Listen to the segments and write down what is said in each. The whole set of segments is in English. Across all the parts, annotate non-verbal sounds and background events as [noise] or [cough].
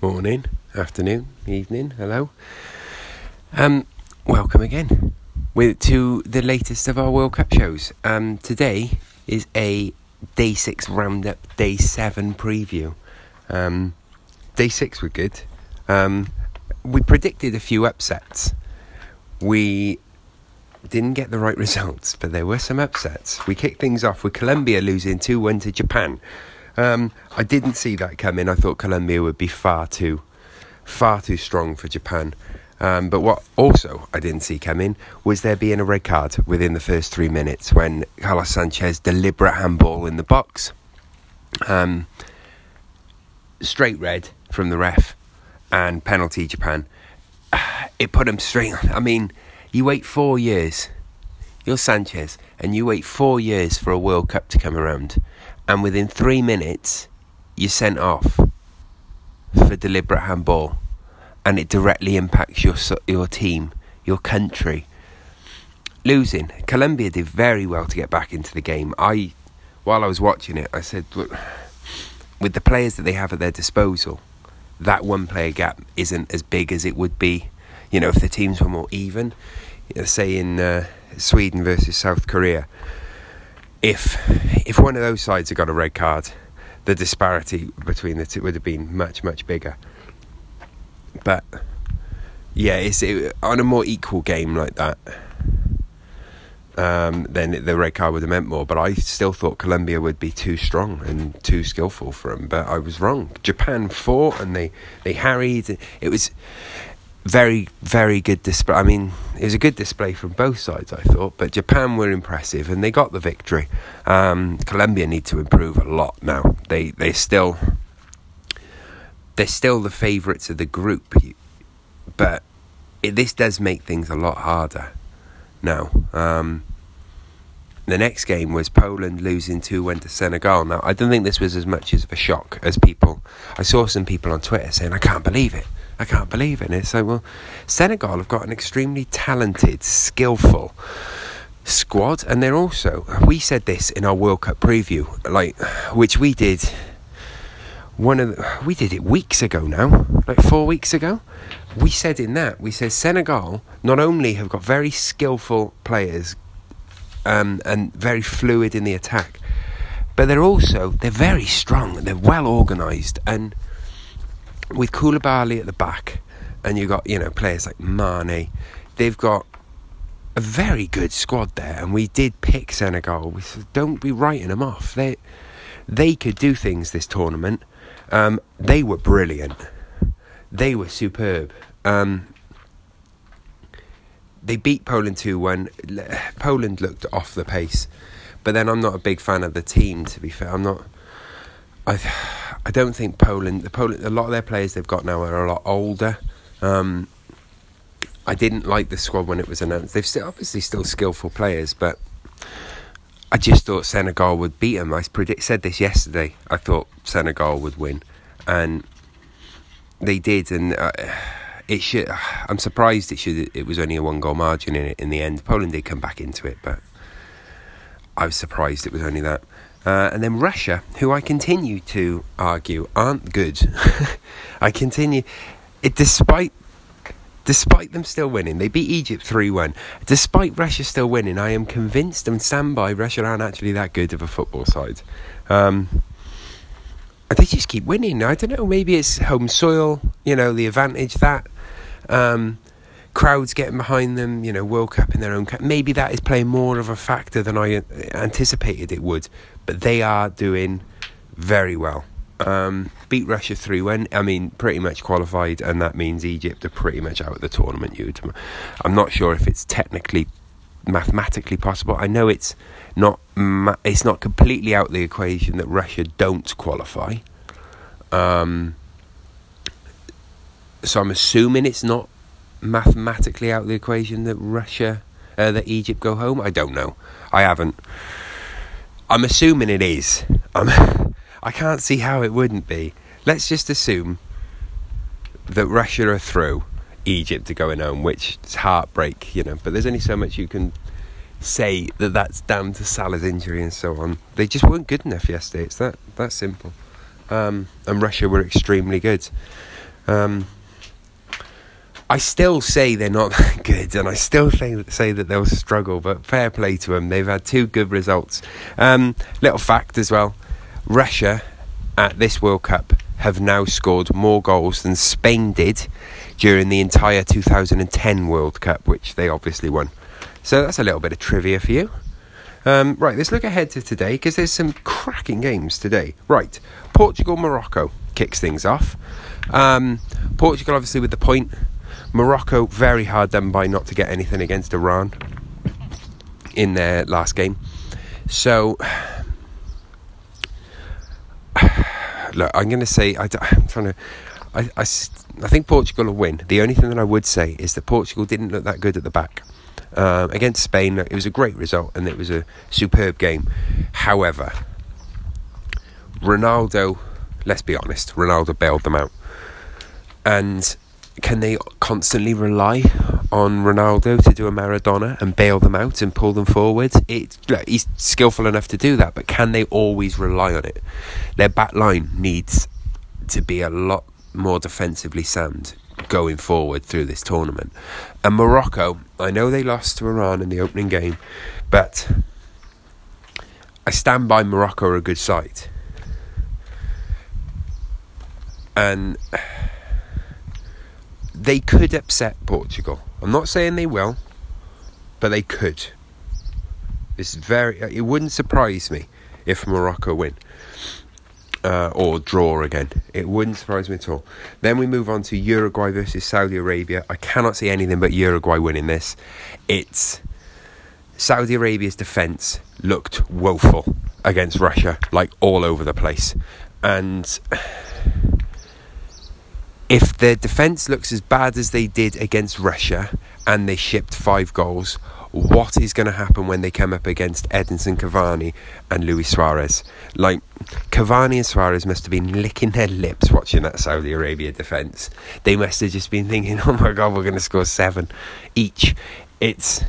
morning, afternoon, evening, hello. Um, welcome again with to the latest of our World Cup shows. Um, today is a day six roundup, day seven preview. Um, day six were good. Um, we predicted a few upsets. We didn't get the right [laughs] results, but there were some upsets. We kicked things off with Colombia losing 2 1 to Japan. Um, I didn't see that coming. I thought Colombia would be far too, far too strong for Japan. Um, but what also I didn't see coming was there being a red card within the first three minutes when Carlos Sanchez deliberate handball in the box. Um, straight red from the ref and penalty Japan. [sighs] It put him straight. I mean, you wait four years. You're Sanchez, and you wait four years for a World Cup to come around and within three minutes, you're sent off for deliberate handball, and it directly impacts your your team, your country. Losing, Colombia did very well to get back into the game. I, while I was watching it, I said, look, with the players that they have at their disposal, that one player gap isn't as big as it would be, you know, if the teams were more even. You know, say in uh, Sweden versus South Korea if if one of those sides had got a red card, the disparity between the two would have been much much bigger. But yeah, it's it, on a more equal game like that. Um, then the red card would have meant more, but I still thought Colombia would be too strong and too skillful for them. But I was wrong. Japan fought and they, they harried. It was very, very good display. I mean, it was a good display from both sides, I thought, but Japan were impressive and they got the victory. Um, Colombia need to improve a lot now. They they still they're still the favourites of the group, but it, this does make things a lot harder now. Um, the next game was Poland losing 2 1 to Senegal. Now, I don't think this was as much of a shock as people. I saw some people on Twitter saying, I can't believe it. I can't believe it. And it's like, well, Senegal have got an extremely talented, skillful squad, and they're also. We said this in our World Cup preview, like which we did. One of the, we did it weeks ago now, like four weeks ago. We said in that we said Senegal not only have got very skillful players, um, and very fluid in the attack, but they're also they're very strong. They're well organised and with Koulibaly at the back, and you've got you know players like Mane, they've got a very good squad there, and we did pick Senegal. We said, don't be writing them off. They they could do things this tournament. Um, they were brilliant. They were superb. Um, they beat Poland 2 1. Poland looked off the pace. But then I'm not a big fan of the team, to be fair. I'm not. I I don't think Poland, the Poland, a lot of their players they've got now are a lot older. Um, I didn't like the squad when it was announced. They've still, obviously still skillful players, but I just thought Senegal would beat them. I predict, said this yesterday. I thought Senegal would win, and they did. And uh, it should. [sighs] I'm surprised it should. It was only a one goal margin in it in the end. Poland did come back into it, but I was surprised it was only that. Uh, and then Russia, who I continue to argue aren't good. [laughs] I continue, it, despite despite them still winning, they beat Egypt 3 1. Despite Russia still winning, I am convinced and stand by Russia aren't actually that good of a football side. Um, they just keep winning. I don't know, maybe it's home soil, you know, the advantage that. Um, crowds getting behind them, you know, World Cup in their own. Maybe that is playing more of a factor than I anticipated it would, but they are doing very well. Um, beat Russia 3 1. I mean, pretty much qualified, and that means Egypt are pretty much out of the tournament. You, I'm not sure if it's technically, mathematically possible. I know it's not. It's not completely out of the equation that Russia don't qualify. Um, so I'm assuming it's not mathematically out of the equation that Russia, uh, that Egypt go home? I don't know. I haven't. I'm assuming it is. I'm, [laughs] I can't see how it wouldn't be. Let's just assume that Russia are through, Egypt are going home, which is heartbreak, you know. But there's only so much you can say that that's down to Salah's injury and so on. They just weren't good enough yesterday. It's that that simple. Um, and Russia were extremely good. Um, I still say they're not [laughs] that good, and I still say, say that they'll struggle. But fair play to them; they've had two good results. Um, little fact as well: Russia at this World Cup have now scored more goals than Spain did during the entire 2010 World Cup, which they obviously won. So that's a little bit of trivia for you. Um, right, let's look ahead to today because there's some cracking games today. Right, Portugal Morocco kicks things off. Um, Portugal, obviously, with the point. Morocco, very hard done by not to get anything against Iran in their last game. So, [sighs] look, I'm going to say, I, am [sighs] trying to. I, I, I think Portugal will win. The only thing that I would say is that Portugal didn't look that good at the back. Um, against Spain, it was a great result and it was a superb game. However, Ronaldo, let's be honest, Ronaldo bailed them out. And can they constantly rely on Ronaldo to do a Maradona and bail them out and pull them forward? It, he's skillful enough to do that, but can they always rely on it? Their back line needs to be a lot more defensively sound going forward through this tournament. And Morocco, I know they lost to Iran in the opening game, but I stand by Morocco are a good side. And they could upset Portugal. I'm not saying they will, but they could. It's very. It wouldn't surprise me if Morocco win uh, or draw again. It wouldn't surprise me at all. Then we move on to Uruguay versus Saudi Arabia. I cannot see anything but Uruguay winning this. It's Saudi Arabia's defence looked woeful against Russia, like all over the place, and if their defence looks as bad as they did against Russia and they shipped five goals, what is going to happen when they come up against Edinson Cavani and Luis Suarez? Like, Cavani and Suarez must have been licking their lips watching that Saudi Arabia defence. They must have just been thinking, [laughs] oh my god, we're going to score seven each. It's.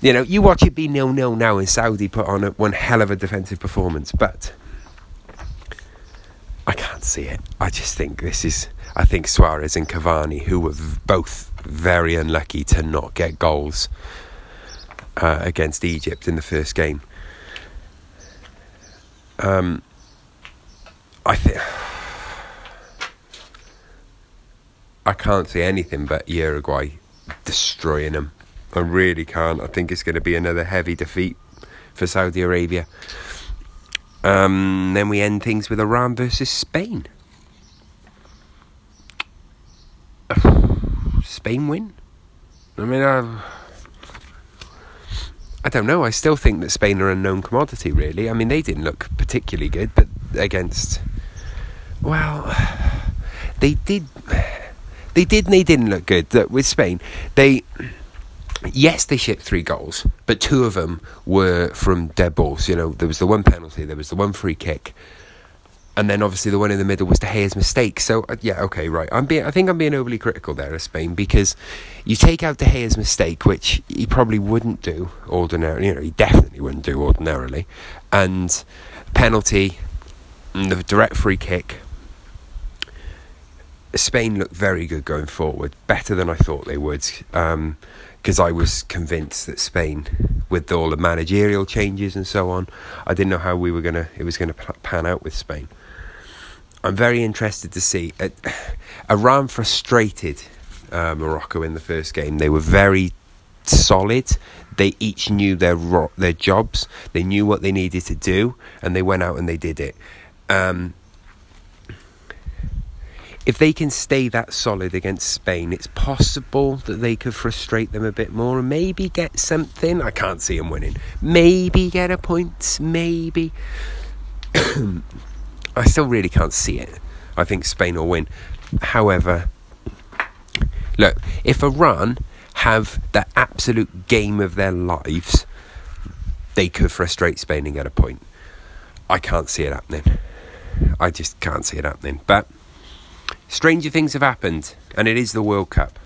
You know, you watch it be nil nil now, and Saudi put on a, one hell of a defensive performance, but can't see it. I just think this is. I think Suarez and Cavani, who were both very unlucky to not get goals uh, against Egypt in the first game. Um, I think I can't see anything but Uruguay destroying them. I really can't. I think it's going to be another heavy defeat for Saudi Arabia. Um, then we end things with Iran versus Spain. [sighs] Spain win? I mean, uh, I don't know. I still think that Spain are a known commodity, really. I mean, they didn't look particularly good, but against. Well, [sighs] they did. [sighs] They did and they didn't look good. With Spain, they yes, they shipped three goals, but two of them were from dead balls. You know, there was the one penalty, there was the one free kick, and then obviously the one in the middle was De Gea's mistake. So uh, yeah, okay, right. I'm being, I think I'm being overly critical there of Spain because you take out De Gea's mistake, which he probably wouldn't do ordinarily. You know, he definitely wouldn't do ordinarily, and penalty, and the direct free kick. Spain looked very good going forward, better than I thought they would. Um, because I was convinced that Spain, with all the managerial changes and so on, I didn't know how we were gonna it was gonna pan out with Spain. I'm very interested to see. Uh, [sighs] Iran frustrated uh, Morocco in the first game. They were very solid. They each knew their ro- their jobs. They knew what they needed to do, and they went out and they did it. Um, if they can stay that solid against Spain, it's possible that they could frustrate them a bit more and maybe get something. I can't see them winning. Maybe get a point. Maybe. [coughs] I still really can't see it. I think Spain will win. However, look, if Iran have the absolute game of their lives, they could frustrate Spain and get a point. I can't see it happening. I just can't see it happening. But stranger things have happened, and it is the World Cup.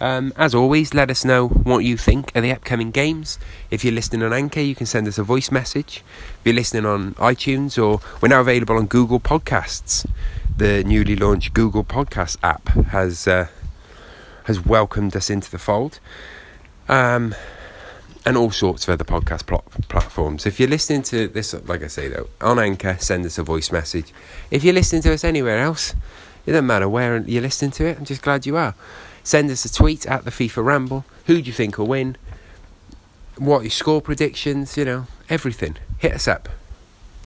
Um, as always, let us know what you think of the upcoming games. If you're listening on Anchor, you can send us a voice message. If you're listening on iTunes, or we're now available on Google Podcasts. the newly launched Google Podcast app has uh, has welcomed us into the fold. Um, and all sorts of other podcast pl- platforms. If you're listening to this, like I say though, on Anchor, send us a voice message. If you're listening to us anywhere else, it doesn't matter where you're listening to it. I'm just glad you are. Send us a tweet at the FIFA Ramble. Who do you think will win? What your score predictions? You know, everything. Hit us up.